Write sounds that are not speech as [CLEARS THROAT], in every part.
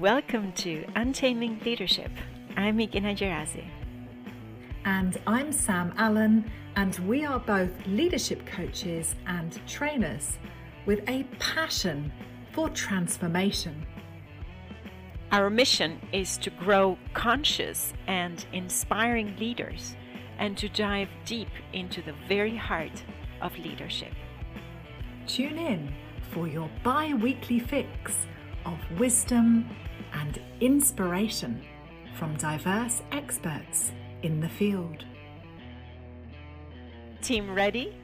Welcome to Untaming Leadership. I'm Migina Gerazi. And I'm Sam Allen, and we are both leadership coaches and trainers with a passion for transformation. Our mission is to grow conscious and inspiring leaders and to dive deep into the very heart of leadership. Tune in for your bi weekly fix of wisdom and inspiration from diverse experts in the field. Team ready?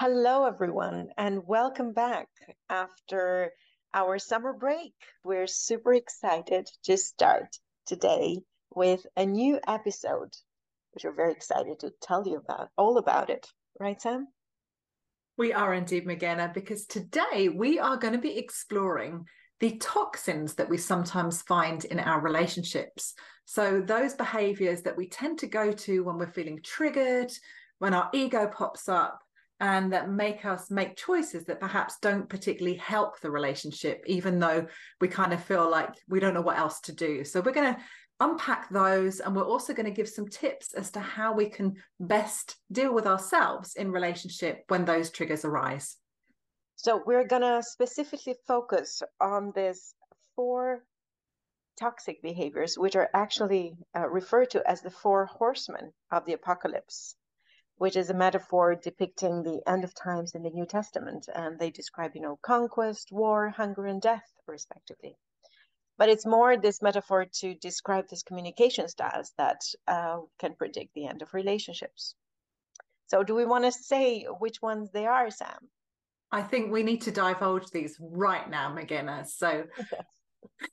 Hello, everyone, and welcome back after our summer break. We're super excited to start today with a new episode, which we're very excited to tell you about, all about it. Right, Sam? We are indeed, Magena, because today we are going to be exploring the toxins that we sometimes find in our relationships. So, those behaviors that we tend to go to when we're feeling triggered, when our ego pops up, and that make us make choices that perhaps don't particularly help the relationship, even though we kind of feel like we don't know what else to do. So, we're going to unpack those and we're also going to give some tips as to how we can best deal with ourselves in relationship when those triggers arise. So we're going to specifically focus on this four toxic behaviors which are actually uh, referred to as the four horsemen of the apocalypse which is a metaphor depicting the end of times in the New Testament and they describe you know conquest war hunger and death respectively but it's more this metaphor to describe these communication styles that uh, can predict the end of relationships. So, do we want to say which ones they are, Sam? I think we need to divulge these right now, McGinnis. So,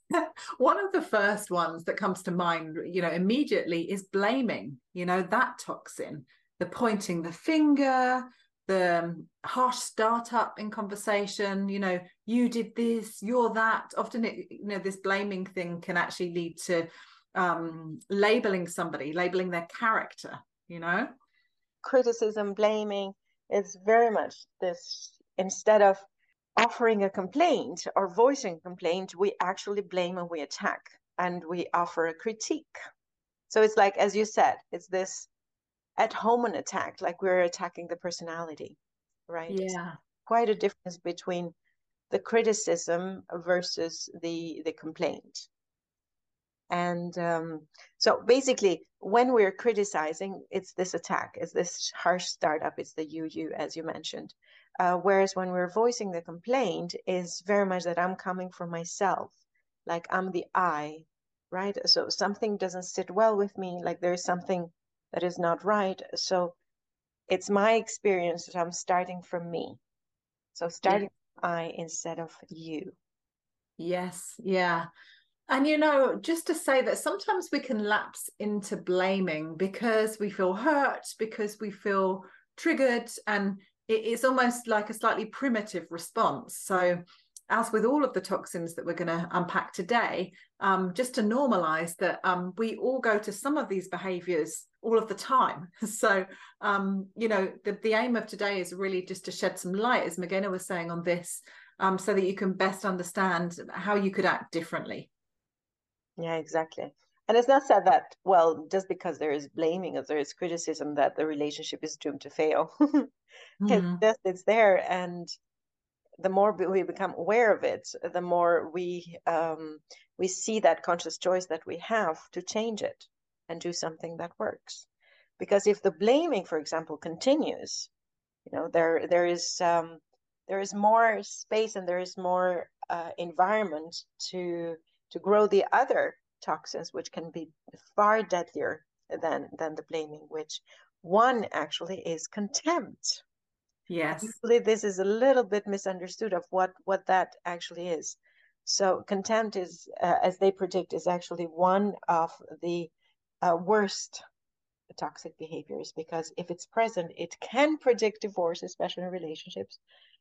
[LAUGHS] [LAUGHS] one of the first ones that comes to mind, you know, immediately is blaming, you know, that toxin, the pointing the finger, the harsh startup in conversation you know you did this you're that often it, you know this blaming thing can actually lead to um labeling somebody labeling their character you know criticism blaming is very much this instead of offering a complaint or voicing complaint we actually blame and we attack and we offer a critique so it's like as you said it's this at home an attack, like we're attacking the personality, right? Yeah. quite a difference between the criticism versus the the complaint. And um, so basically, when we're criticizing, it's this attack, it's this harsh startup, it's the you, you, as you mentioned. Uh, whereas when we're voicing the complaint, is very much that I'm coming from myself, like I'm the I, right? So something doesn't sit well with me, like there's something that is not right. So it's my experience that I'm starting from me. So starting. I instead of you. Yes, yeah. And you know, just to say that sometimes we can lapse into blaming because we feel hurt, because we feel triggered, and it's almost like a slightly primitive response. So as with all of the toxins that we're going to unpack today, um, just to normalize that um, we all go to some of these behaviors all of the time. [LAUGHS] So, um, you know, the, the aim of today is really just to shed some light, as Magena was saying, on this, um, so that you can best understand how you could act differently. Yeah, exactly. And it's not said that, well, just because there is blaming or there is criticism that the relationship is doomed to fail. [LAUGHS] mm-hmm. it's there. And the more we become aware of it, the more we um, we see that conscious choice that we have to change it and do something that works. Because if the blaming, for example, continues, you know, there there is um, there is more space and there is more uh, environment to to grow the other toxins, which can be far deadlier than than the blaming. Which one actually is contempt Yes. Usually this is a little bit misunderstood of what what that actually is. So contempt is, uh, as they predict, is actually one of the uh, worst toxic behaviors because if it's present, it can predict divorce, especially in relationships.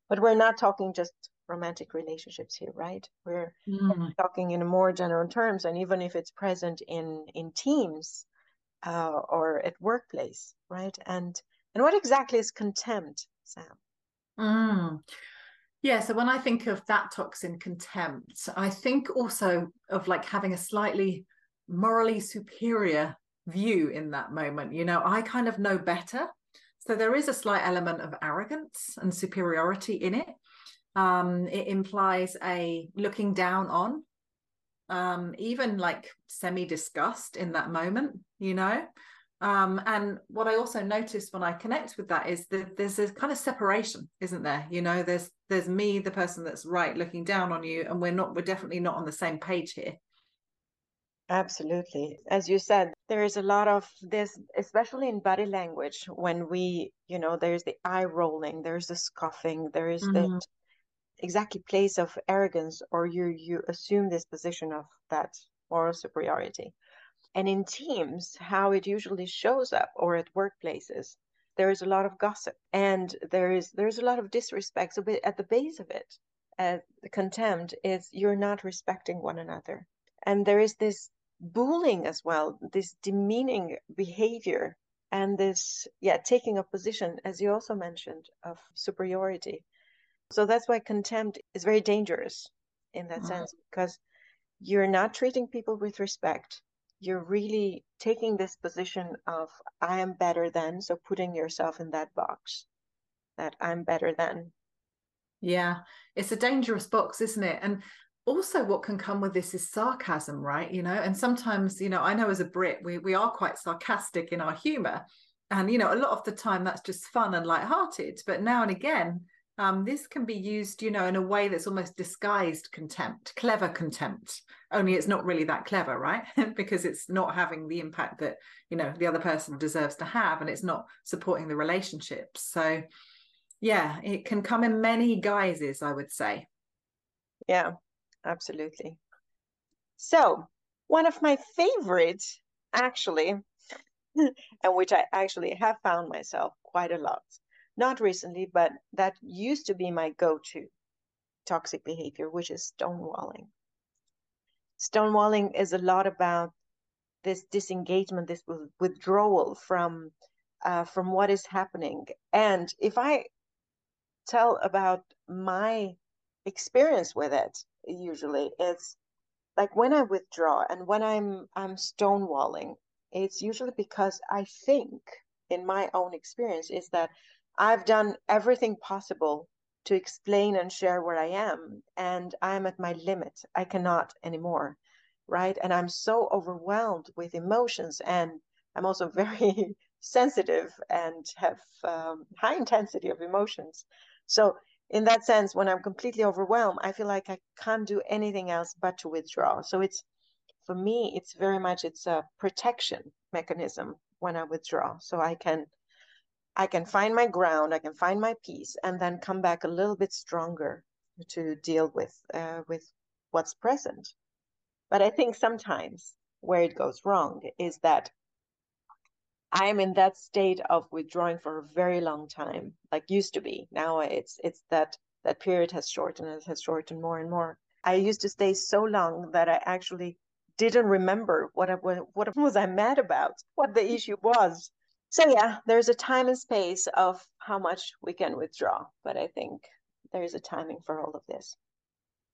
But we're not talking just romantic relationships here, right? We're mm. talking in more general terms, and even if it's present in in teams uh, or at workplace, right? And and what exactly is contempt? Sam? Mm. Yeah, so when I think of that toxin contempt, I think also of like having a slightly morally superior view in that moment. You know, I kind of know better. So there is a slight element of arrogance and superiority in it. Um, it implies a looking down on, um, even like semi disgust in that moment, you know. Um, and what I also notice when I connect with that is that there's a kind of separation, isn't there? You know, there's there's me, the person that's right, looking down on you, and we're not, we're definitely not on the same page here. Absolutely. As you said, there is a lot of this, especially in body language, when we, you know, there's the eye rolling, there's the scoffing, there is mm-hmm. the exactly place of arrogance, or you you assume this position of that moral superiority. And in teams, how it usually shows up, or at workplaces, there is a lot of gossip, and there is there's a lot of disrespect. So at the base of it, uh, the contempt is you're not respecting one another, and there is this bullying as well, this demeaning behavior, and this yeah taking a position, as you also mentioned, of superiority. So that's why contempt is very dangerous in that mm-hmm. sense because you're not treating people with respect you're really taking this position of I am better than, so putting yourself in that box that I'm better than. Yeah, it's a dangerous box, isn't it? And also what can come with this is sarcasm, right? You know, and sometimes, you know, I know as a Brit, we we are quite sarcastic in our humor. And you know, a lot of the time that's just fun and light-hearted. But now and again, um, this can be used, you know, in a way that's almost disguised contempt, clever contempt. Only it's not really that clever, right? [LAUGHS] because it's not having the impact that you know the other person deserves to have, and it's not supporting the relationship. So, yeah, it can come in many guises, I would say. Yeah, absolutely. So, one of my favorites, actually, [LAUGHS] and which I actually have found myself quite a lot not recently, but that used to be my go to toxic behavior, which is stonewalling. Stonewalling is a lot about this disengagement, this withdrawal from uh, from what is happening. And if I tell about my experience with it, usually it's like when I withdraw and when I'm I'm stonewalling, it's usually because I think in my own experience is that I've done everything possible to explain and share where I am, and I'm at my limit. I cannot anymore, right? And I'm so overwhelmed with emotions, and I'm also [LAUGHS] very sensitive and have um, high intensity of emotions. So, in that sense, when I'm completely overwhelmed, I feel like I can't do anything else but to withdraw. So it's for me, it's very much it's a protection mechanism when I withdraw, so I can I can find my ground, I can find my peace, and then come back a little bit stronger to deal with uh, with what's present. But I think sometimes where it goes wrong is that I'm in that state of withdrawing for a very long time, like used to be. Now it's it's that that period has shortened, it has shortened more and more. I used to stay so long that I actually didn't remember what I, what [LAUGHS] was I mad about, what the issue was so yeah there's a time and space of how much we can withdraw but i think there's a timing for all of this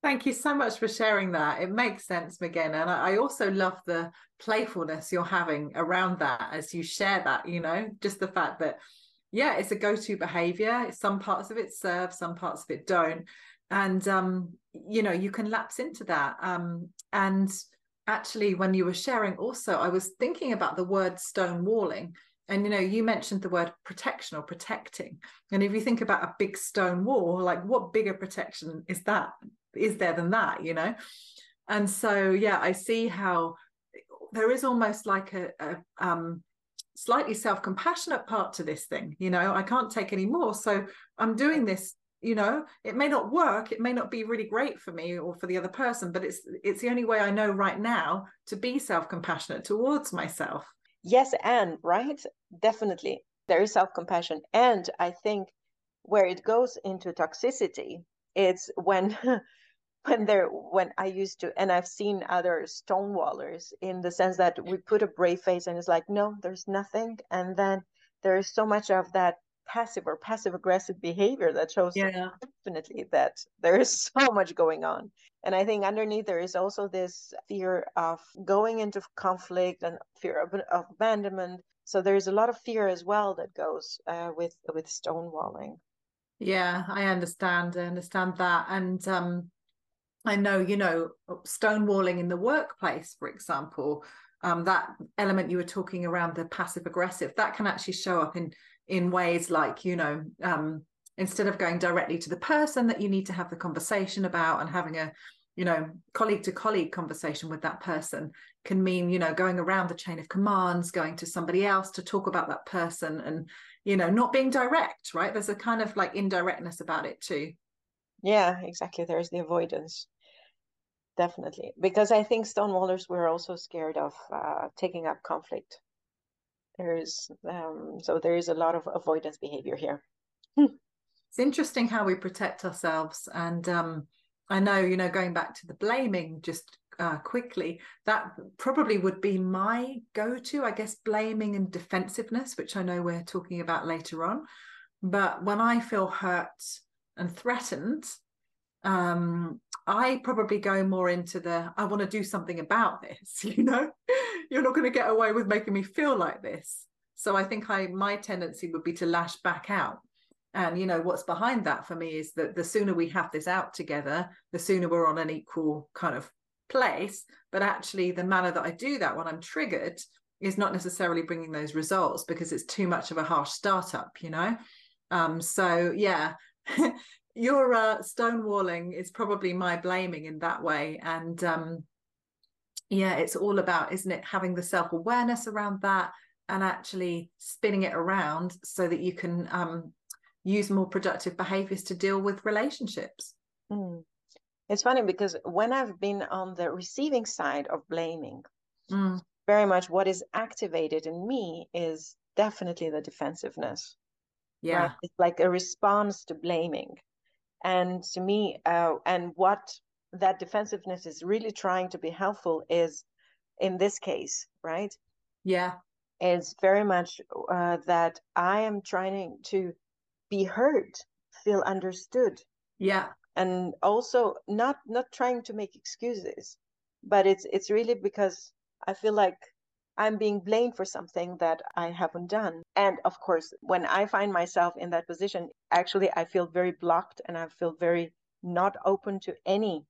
Thank you so much for sharing that. It makes sense, Megan. And I also love the playfulness you're having around that as you share that, you know, just the fact that, yeah, it's a go to behavior. Some parts of it serve, some parts of it don't. And, um, you know, you can lapse into that. Um, and actually, when you were sharing, also, I was thinking about the word stonewalling and you know you mentioned the word protection or protecting and if you think about a big stone wall like what bigger protection is that is there than that you know? And so yeah i see how there is almost like a, a um, slightly self-compassionate part to this thing you know? I can't take any more. So i'm doing this you know? It may not work. It may not be really great for me or for the other person but it's it's the only way i know right now to be self-compassionate towards myself. Yes and right? Definitely. There is self-compassion. And i think where it goes into toxicity it's when [LAUGHS] when there when i used to and i've seen other stonewallers in the sense that we put a brave face and it's like no there's nothing and then there is so much of that passive or passive aggressive behavior that shows yeah. definitely that there is so much going on. And I think underneath there is also this fear of going into conflict and fear of, of abandonment. So there's a lot of fear as well that goes uh, with with stonewalling. Yeah, I understand. I understand that, and um, I know you know stonewalling in the workplace, for example. Um, that element you were talking around the passive aggressive that can actually show up in in ways like you know um, instead of going directly to the person that you need to have the conversation about and having a you know colleague to colleague conversation with that person can mean you know going around the chain of commands going to somebody else to talk about that person and you know not being direct right? There's a kind of like indirectness about it too. Yeah exactly. There's the avoidance definitely because i think stonewallers were also scared of uh, taking up conflict. There's um, so there is a lot of avoidance behavior here. It's interesting how we protect ourselves and um, i know you know going back to the blaming just uh, quickly that probably would be my go-to i guess blaming and defensiveness which i know we're talking about later on. But when i feel hurt and threatened um, I probably go more into the I want to do something about this, [LAUGHS] you know. You're not going to get away with making me feel like this. So I think I my tendency would be to lash back out. And you know what's behind that for me is that the sooner we have this out together, the sooner we're on an equal kind of place. But actually, the manner that I do that when I'm triggered is not necessarily bringing those results because it's too much of a harsh startup, you know. Um, so yeah, [LAUGHS] your uh, stonewalling is probably my blaming in that way and um, yeah it's all about isn't it having the self-awareness around that and actually spinning it around so that you can um, use more productive behaviors to deal with relationships mm. it's funny because when i've been on the receiving side of blaming mm. very much what is activated in me is definitely the defensiveness yeah right? it's like a response to blaming and to me uh, and what that defensiveness is really trying to be helpful is in this case right? Yeah. It's very much uh, that i am trying to be heard feel understood. Yeah. And also not not trying to make excuses but it's it's really because i feel like I'm being blamed for something that I haven't done. And of course, when I find myself in that position, actually, I feel very blocked and I feel very not open to any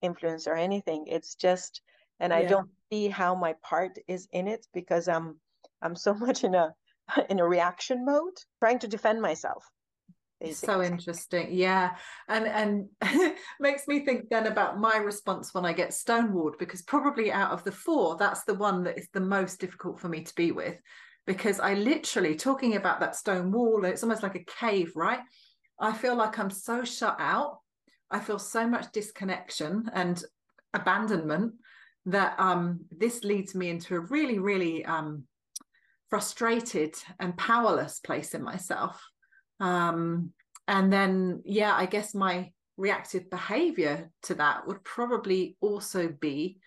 influence or anything. It's just, and I don't see how my part is in it because I'm, I'm so [LAUGHS] much in a, [LAUGHS] in a reaction mode, trying to defend myself so interesting yeah and and [LAUGHS] makes me think then about my response when i get stonewalled because probably out of the four that's the one that is the most difficult for me to be with because i literally talking about that stone wall it's almost like a cave right? I feel like i'm so shut out i feel so much disconnection and abandonment that um this leads me into a really really um frustrated and powerless place in myself um, and then, yeah, I guess my reactive behavior to that would probably also be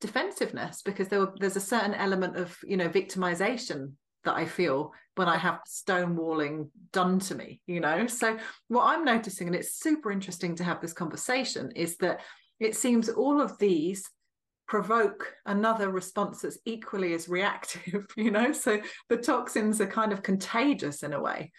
defensiveness because there, there's a certain element of, you know, victimization that I feel when I have stonewalling done to me, you know? So, what I'm noticing, and it's super interesting to have this conversation, is that it seems all of these provoke another response that's equally as reactive, [LAUGHS] you know? So, the toxins are kind of contagious in a way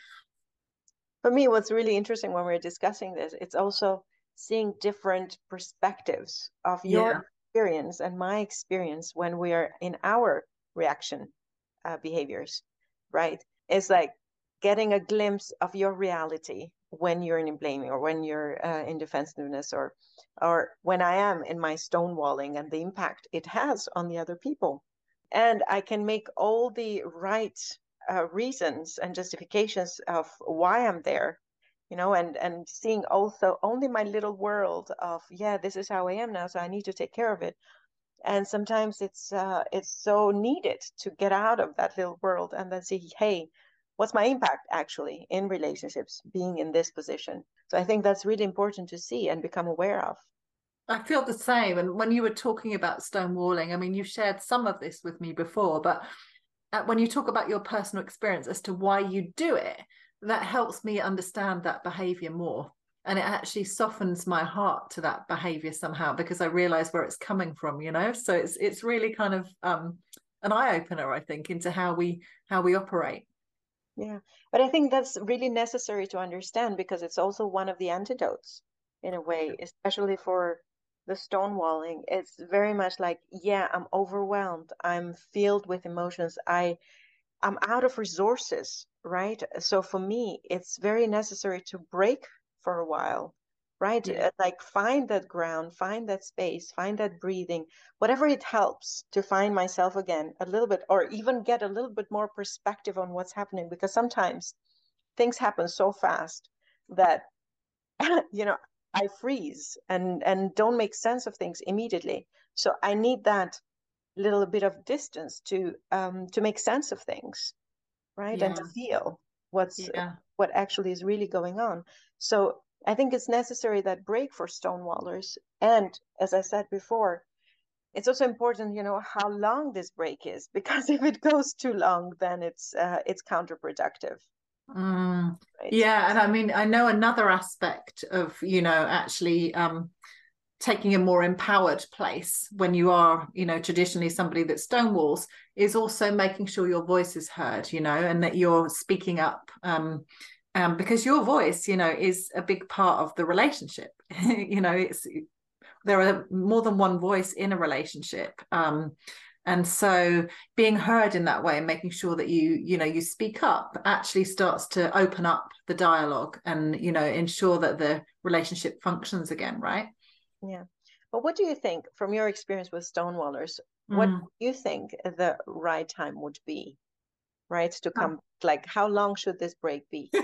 for me what's really interesting when we're discussing this it's also seeing different perspectives of your experience and my experience when we are in our reaction uh, behaviors right? It's like getting a glimpse of your reality when you're in blaming or when you're uh, in defensiveness or or when i am in my stonewalling and the impact it has on the other people. And i can make all the right uh, reasons and justifications of why I'm there, you know, and and seeing also only my little world of yeah, this is how I am now, so I need to take care of it. And sometimes it's uh, it's so needed to get out of that little world and then see, hey, what's my impact actually in relationships being in this position? So I think that's really important to see and become aware of. I feel the same. And when you were talking about stonewalling, I mean, you shared some of this with me before, but when you talk about your personal experience as to why you do it that helps me understand that behavior more. And it actually softens my heart to that behavior somehow because i realize where it's coming from you know? So it's it's really kind of um an eye opener i think into how we how we operate. Yeah. But i think that's really necessary to understand because it's also one of the antidotes in a way especially for the stonewalling it's very much like yeah i'm overwhelmed i'm filled with emotions i i'm out of resources right so for me it's very necessary to break for a while right yeah. Uh, like find that ground find that space find that breathing whatever it helps to find myself again a little bit or even get a little bit more perspective on what's happening because sometimes things happen so fast that [LAUGHS] you know i freeze and and don't make sense of things immediately so i need that little bit of distance to um to make sense of things right yeah. and to feel what's yeah. what actually is really going on so I think it's necessary that break for stonewallers. And as I said before, it's also important, you know, how long this break is, [LAUGHS] because if it goes too long, then it's uh, it's counterproductive. Mm, right? Yeah, and I mean, I know another aspect of you know actually um, taking a more empowered place when you are, you know, traditionally somebody that stonewalls is also making sure your voice is heard, you know, and that you're speaking up. Um, um, because your voice you know is a big part of the relationship [LAUGHS] you know it's there are more than one voice in a relationship um, and so being heard in that way and making sure that you you know you speak up actually starts to open up the dialogue and you know ensure that the relationship functions again right yeah but what do you think from your experience with stonewallers mm. what do you think the right time would be right to come oh. like how long should this break be [LAUGHS]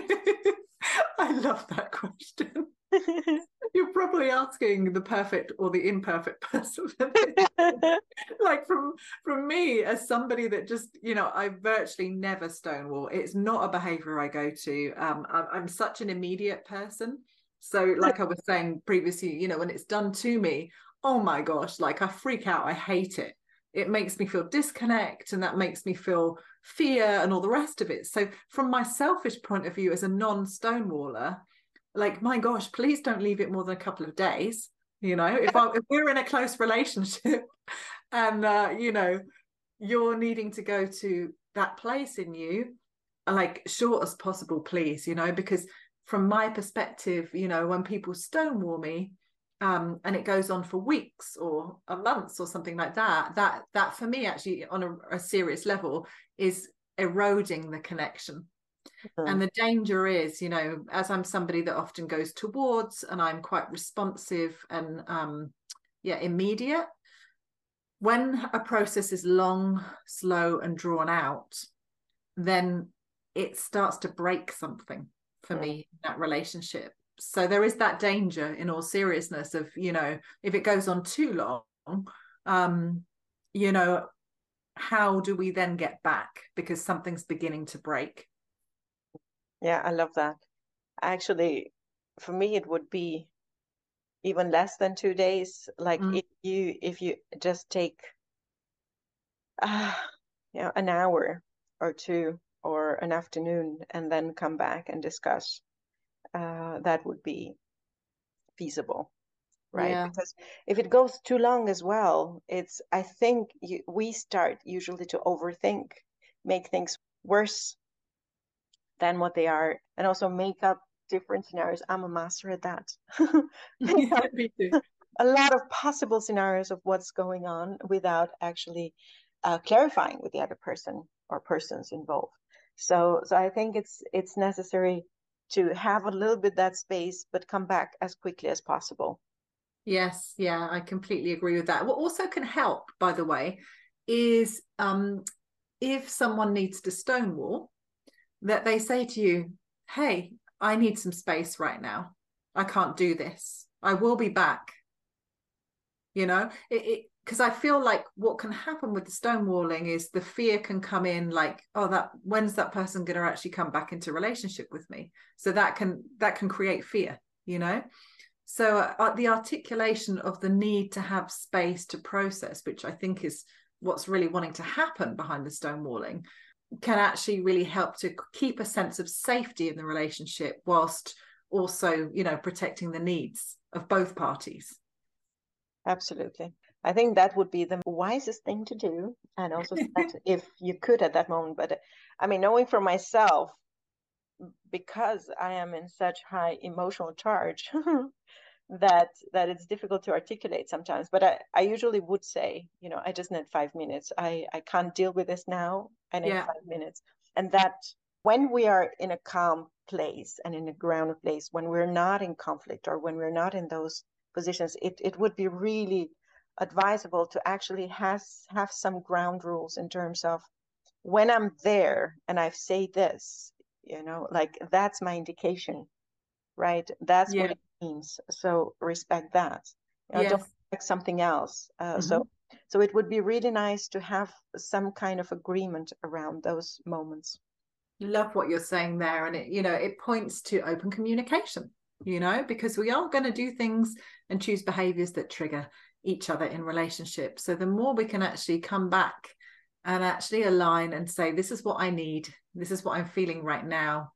I love that question. [LAUGHS] You're probably asking the perfect or the imperfect [LAUGHS] person. [LAUGHS] like from from me as somebody that just you know I virtually never stonewall. It's not a behavior I go to. Um, I'm, I'm such an immediate person. So like I was saying previously, you know, when it's done to me, oh my gosh, like I freak out. I hate it. It makes me feel disconnect, and that makes me feel fear and all the rest of it. So, from my selfish point of view as a non stonewaller, like, my gosh, please don't leave it more than a couple of days. You know, if, [LAUGHS] I, if we're in a close relationship [LAUGHS] and, uh, you know, you're needing to go to that place in you, like, short as possible, please, you know, because from my perspective, you know, when people stonewall me, um, and it goes on for weeks or a month or something like that that that for me actually on a, a serious level is eroding the connection mm-hmm. and the danger is you know as i'm somebody that often goes towards and i'm quite responsive and um yeah immediate when a process is long slow and drawn out then it starts to break something for mm-hmm. me that relationship so there is that danger in all seriousness of you know if it goes on too long um you know how do we then get back because something's beginning to break yeah i love that actually for me it would be even less than two days like mm. if you if you just take uh you know an hour or two or an afternoon and then come back and discuss uh, that would be feasible right yeah. because if it goes too long as well it's i think you, we start usually to overthink make things worse than what they are. And also make up different scenarios. I'm a master at that. [LAUGHS] [LAUGHS] A lot of possible scenarios of what's going on without actually uh, clarifying with the other person or persons involved. So so i think it's it's necessary to have a little bit that space but come back as quickly as possible. Yes yeah i completely agree with that. What also can help by the way is um if someone needs to stonewall that they say to you hey i need some space right now i can't do this i will be back you know it, because I feel like what can happen with the stonewalling is the fear can come in like, oh, that when's that person going to actually come back into relationship with me? So that can that can create fear, you know. So uh, the articulation of the need to have space to process, which I think is what's really wanting to happen behind the stonewalling, can actually really help to keep a sense of safety in the relationship whilst also you know protecting the needs of both parties. Absolutely. I think that would be the wisest thing to do and also [LAUGHS] if you could at that moment but i mean knowing for myself because i am in such high emotional charge [LAUGHS] that that it's difficult to articulate sometimes but I, I usually would say you know i just need five minutes i i can't deal with this now i need yeah. five minutes and that when we are in a calm place and in a grounded place when we're not in conflict or when we're not in those positions it, it would be really advisable to actually have have some ground rules in terms of when i'm there and i say this you know like that's my indication right that's yeah. what it means so respect that you know, yes. don't expect something else uh, mm-hmm. so so it would be really nice to have some kind of agreement around those moments love what you're saying there and it you know it points to open communication you know because we are going to do things and choose behaviors that trigger each other in relationships so the more we can actually come back and actually align and say this is what i need this is what i'm feeling right now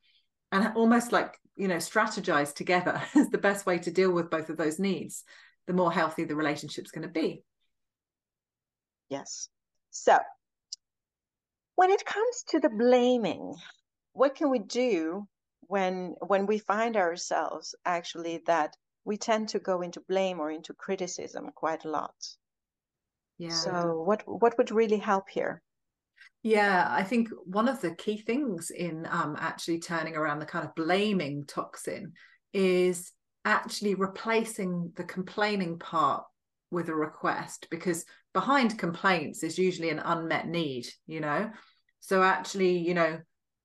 and almost like you know strategize together [LAUGHS] is the best way to deal with both of those needs the more healthy the relationship's going to be. Yes. So when it comes to the blaming what can we do when when we find ourselves actually that we tend to go into blame or into criticism quite a lot? Yeah. So what what would really help here yeah, I think one of the key things in um, actually turning around the kind of blaming toxin is actually replacing the complaining part with a request because behind complaints is usually an unmet need, you know? So actually, you know,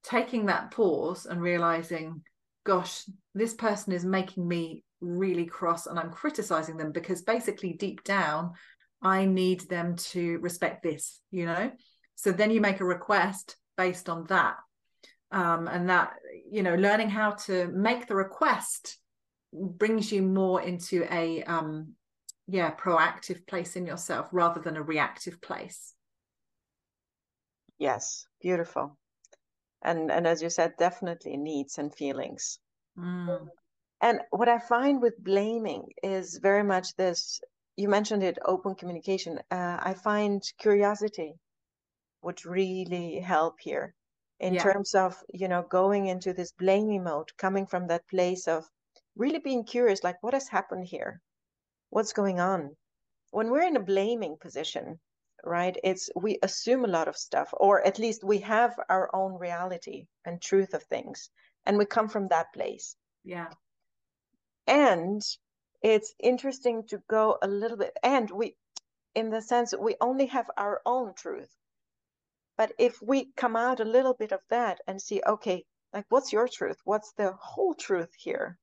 taking that pause and realizing, gosh, this person is making me really cross and I'm criticizing them because basically deep down, I need them to respect this, you know? So then you make a request based on that. Um, and that, you know, learning how to make the request brings you more into a, um, yeah, proactive place in yourself rather than a reactive place. Yes, beautiful. And and as you said, definitely needs and feelings. Mm. And what I find with blaming is very much this. You mentioned it, open communication. Uh, I find curiosity would really help here in yeah. terms of you know going into this blaming mode coming from that place of really being curious like what has happened here? What's going on? When we're in a blaming position right it's we assume a lot of stuff or at least we have our own reality and truth of things and we come from that place. Yeah. And it's interesting to go a little bit and we in the sense that we only have our own truth but if we come out a little bit of that and see, okay, like what's your truth? What's the whole truth here?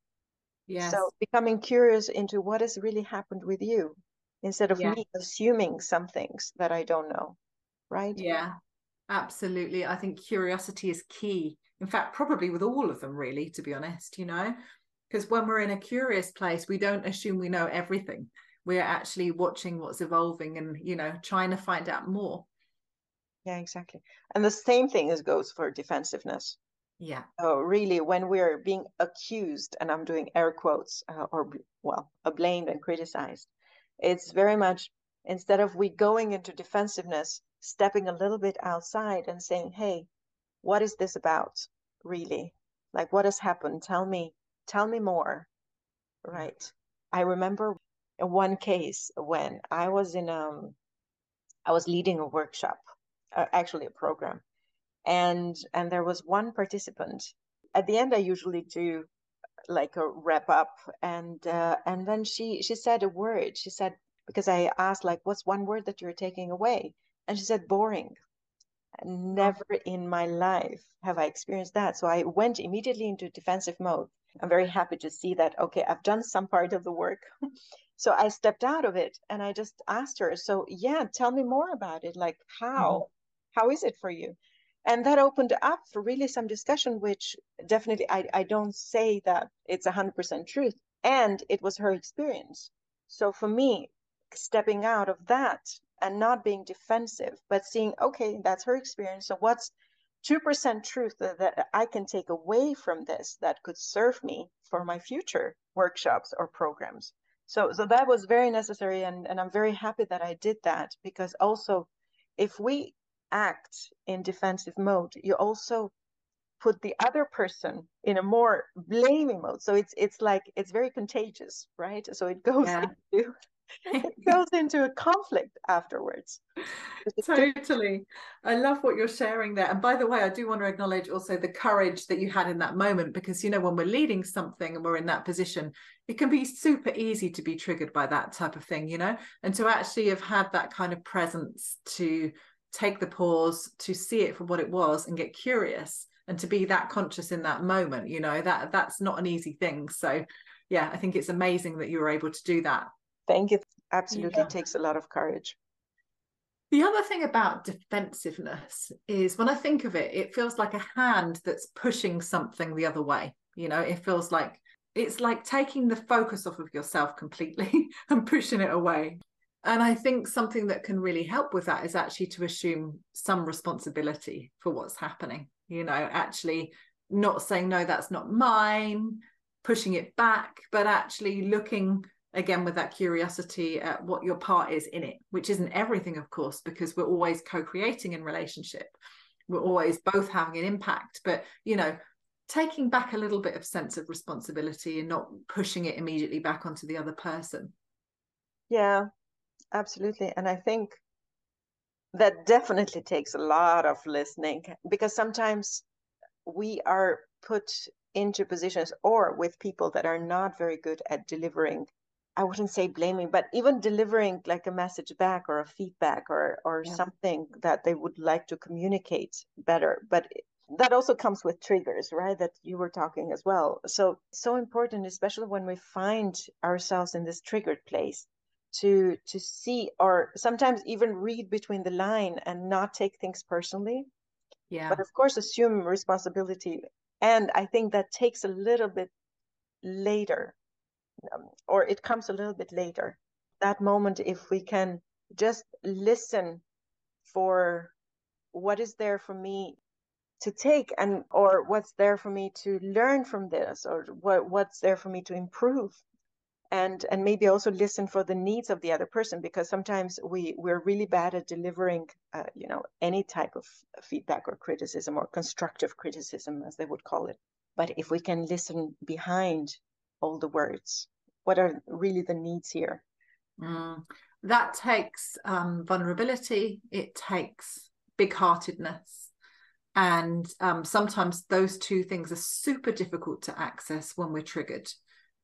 Yes. So becoming curious into what has really happened with you instead of yeah. me assuming some things that I don't know. Right? Yeah, absolutely. I think curiosity is key. In fact, probably with all of them, really, to be honest, you know, because when we're in a curious place, we don't assume we know everything. We're actually watching what's evolving and, you know, trying to find out more. Yeah, exactly. And the same thing is goes for defensiveness. Yeah. So really, when we're being accused, and I'm doing air quotes, uh, or well, blamed and criticized, it's very much instead of we going into defensiveness, stepping a little bit outside and saying, "Hey, what is this about? Really? Like, what has happened? Tell me, tell me more." Right. I remember one case when I was in um, I was leading a workshop uh, actually a program. And and there was one participant. At the end i usually do like a wrap up and uh, and then she she said a word. She said because i asked like what's one word that you're taking away? And she said boring. Never in my life have i experienced that. So i went immediately into defensive mode. I'm very happy to see that okay i've done some part of the work. [LAUGHS] So i stepped out of it and i just asked her so yeah tell me more about it. Like how? Mm-hmm how is it for you and that opened up for really some discussion which definitely i, I don't say that it's 100% truth and it was her experience so for me stepping out of that and not being defensive but seeing okay that's her experience so what's 2% truth that, that I can take away from this that could serve me for my future workshops or programs. So, so that was very necessary. And, and I'm very happy that I did that because also if we act in defensive mode, you also put the other person in a more blaming mode. So it's it's like it's very contagious, right? So it goes yeah. [LAUGHS] into it goes into a conflict afterwards. [LAUGHS] totally. I love what you're sharing there. And by the way, I do want to acknowledge also the courage that you had in that moment because, you know, when we're leading something and we're in that position, it can be super easy to be triggered by that type of thing, you know, and to actually have had that kind of presence to take the pause, to see it for what it was and get curious and to be that conscious in that moment, you know, that that's not an easy thing. So, yeah, I think it's amazing that you were able to do that Thank you. Absolutely yeah. takes a lot of courage. The other thing about defensiveness is when I think of it, it feels like a hand that's pushing something the other way. You know, it feels like it's like taking the focus off of yourself completely [LAUGHS] and pushing it away. And I think something that can really help with that is actually to assume some responsibility for what's happening. You know, actually not saying, no, that's not mine, pushing it back, but actually looking again with that curiosity at what your part is in it which isn't everything of course because we're always co-creating in relationship we're always both having an impact but you know taking back a little bit of sense of responsibility and not pushing it immediately back onto the other person yeah absolutely and i think that definitely takes a lot of listening because sometimes we are put into positions or with people that are not very good at delivering I wouldn't say blaming, but even delivering like a message back or a feedback or or yeah. something that they would like to communicate better. But that also comes with triggers, right? That you were talking as well. So so important, especially when we find ourselves in this triggered place, to to see or sometimes even read between the line and not take things personally. Yeah. But of course, assume responsibility. And I think that takes a little bit later um, or it comes a little bit later. That moment, if we can just listen for what is there for me to take and or what's there for me to learn from this or what what's there for me to improve and and maybe also listen for the needs of the other person because sometimes we we're really bad at delivering uh, you know any type of feedback or criticism or constructive criticism as they would call it. But if we can listen behind all the words what are really the needs here? Mm. that takes um, vulnerability it takes big-heartedness and um, sometimes those two things are super difficult to access when we're triggered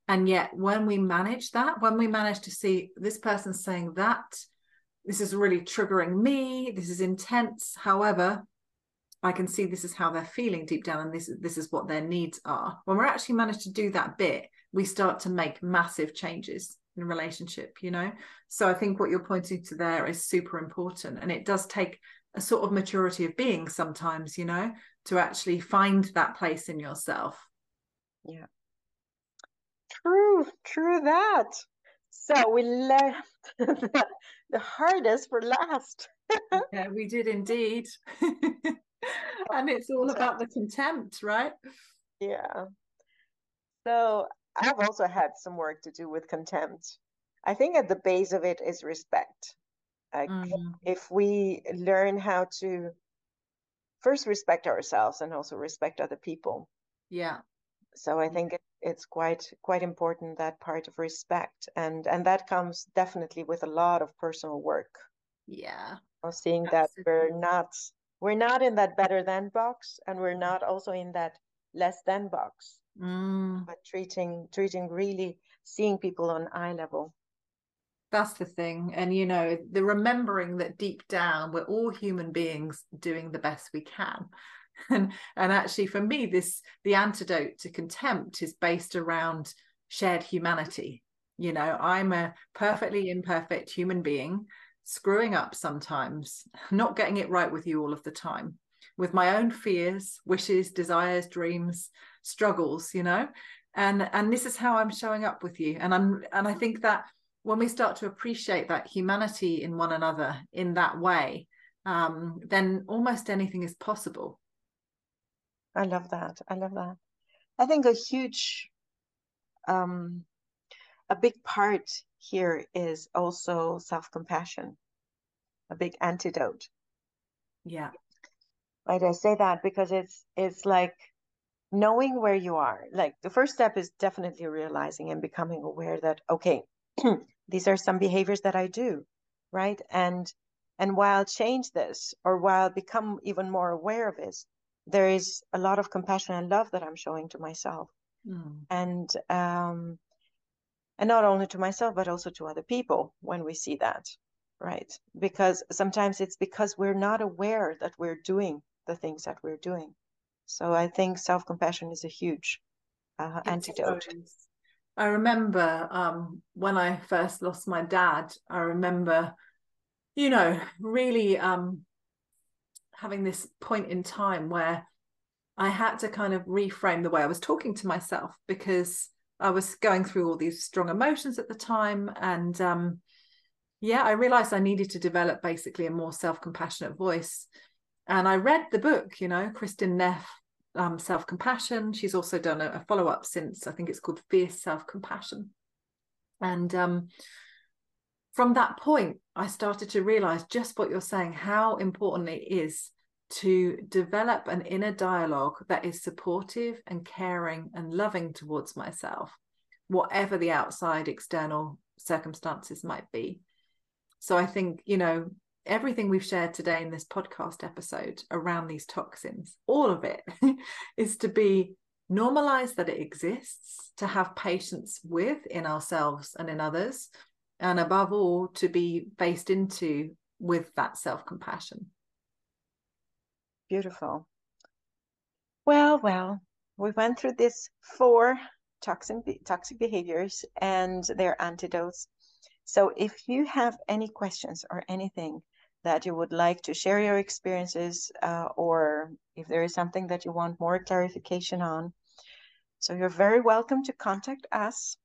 and yet when we manage that when we manage to see this person saying that this is really triggering me this is intense however I can see this is how they're feeling deep down, and this this is what their needs are. When we're actually managed to do that bit, we start to make massive changes in relationship. You know, so I think what you're pointing to there is super important, and it does take a sort of maturity of being sometimes. You know, to actually find that place in yourself. Yeah. True, true that. So we left [LAUGHS] the, the hardest for last. [LAUGHS] yeah, we did indeed. [LAUGHS] and it's all about the contempt, right? Yeah. So I've also had some work to do with contempt. I think at the base of it is respect. Like mm-hmm. if we learn how to first respect ourselves and also respect other people. Yeah. So I think it, it's quite quite important that part of respect and and that comes definitely with a lot of personal work. Yeah. Seeing Absolutely. that we're not we're not in that better than box and we're not also in that less than box mm. but treating treating really seeing people on eye level that's the thing and you know the remembering that deep down we're all human beings doing the best we can [LAUGHS] and and actually for me this the antidote to contempt is based around shared humanity you know i'm a perfectly imperfect human being screwing up sometimes, [LAUGHS] not getting it right with you all of the time, with my own fears, wishes, desires, dreams, struggles, you know. And and this is how I'm showing up with you. And I'm and I think that when we start to appreciate that humanity in one another in that way, um, then almost anything is possible. I love that. I love that. I think a huge, um, a big part here is also self compassion, a big antidote. Yeah. Right. I say that because it's it's like knowing where you are. Like the first step is definitely realizing and becoming aware that okay, [CLEARS THROAT] these are some behaviors that I do, right? And and while change this or while become even more aware of this, there is a lot of compassion and love that I'm showing to myself. Mm. And um and not only to myself but also to other people when we see that right because sometimes it's because we're not aware that we're doing the things that we're doing so i think self-compassion is a huge uh, antidote i remember um, when i first lost my dad i remember you know really um, having this point in time where i had to kind of reframe the way i was talking to myself because i was going through all these strong emotions at the time and um, yeah i realized i needed to develop basically a more self-compassionate voice and I read the book, you know, Kristin Neff, um, Self Compassion. She's also done a, a follow up since I think it's called Fierce Self Compassion. And um, from that point, I started to realize just what you're saying, how important it is to develop an inner dialogue that is supportive and caring and loving towards myself, whatever the outside external circumstances might be. So I think, you know, everything we've shared today in this podcast episode around these toxins, all of it [LAUGHS] is to be normalized that it exists, to have patience with in ourselves and in others, and above all, to be faced into with that self compassion. Beautiful. Well, well, we went through this four toxic toxic behaviors and their antidotes. So if you have any questions or anything that you would like to share your experiences uh, or if there is something that you want more clarification on. So you're very welcome to contact us.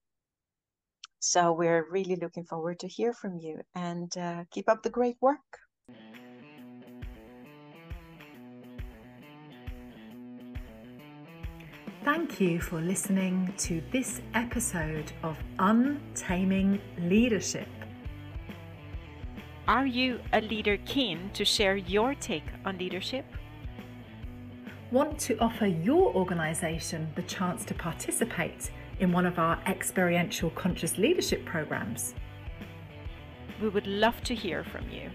So we're really looking forward to hear from you and uh, keep up the great work. Thank you for listening to this episode of Untaming Leadership. Are you a leader keen to share your take on leadership? Want to offer your organisation the chance to participate in one of our experiential conscious leadership programs? We would love to hear from you.